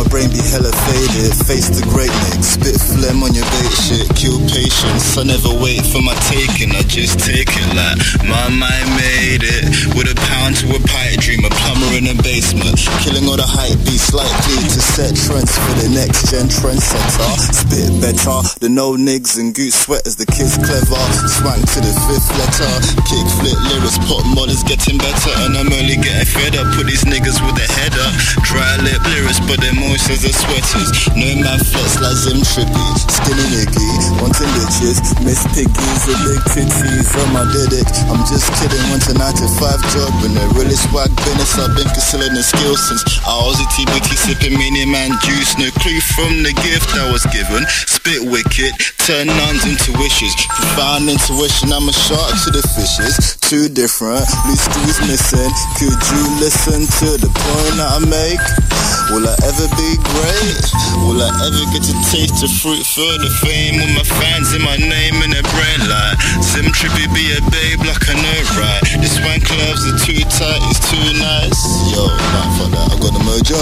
my brain be hella faded. Face the greatness, spit phlegm on your bait shit. Kill patience, I never wait for my taking. I just take it like my mind made it. With a pound to a pipe dream, a plumber in a basement. Killing all the hype beats likely to set trends for the next gen trendsetter. Spit better, the no nigs and goose sweaters. The kids clever, swank to the fifth letter. Kick flip lyrics, pop mollies getting better. And I'm only getting fed up. Put these niggas with a head up. Lip lyrics, but they're the sweaters. No man flex like Zim Trippy. Skinny niggy, wanting bitches. Miss Piggies, the big titties my dick. I'm just kidding, want a 9 to 5 job. And realest swag business, I've been concealing the skills since I was a TBT sipping mini man juice. No clue from the gift I was given. Spit wicked, turn nuns into wishes. Profound intuition, I'm a shark to the fishes. Too different, loose screws missing. Could you listen to the point I make? Will I ever be great? Will I ever get to taste the fruit for the fame? With my fans in my name and their brain Zim Trippy be a babe like I know right This one clubs are too tight, it's too nice. Yo, nah, fuck that, I got the mojo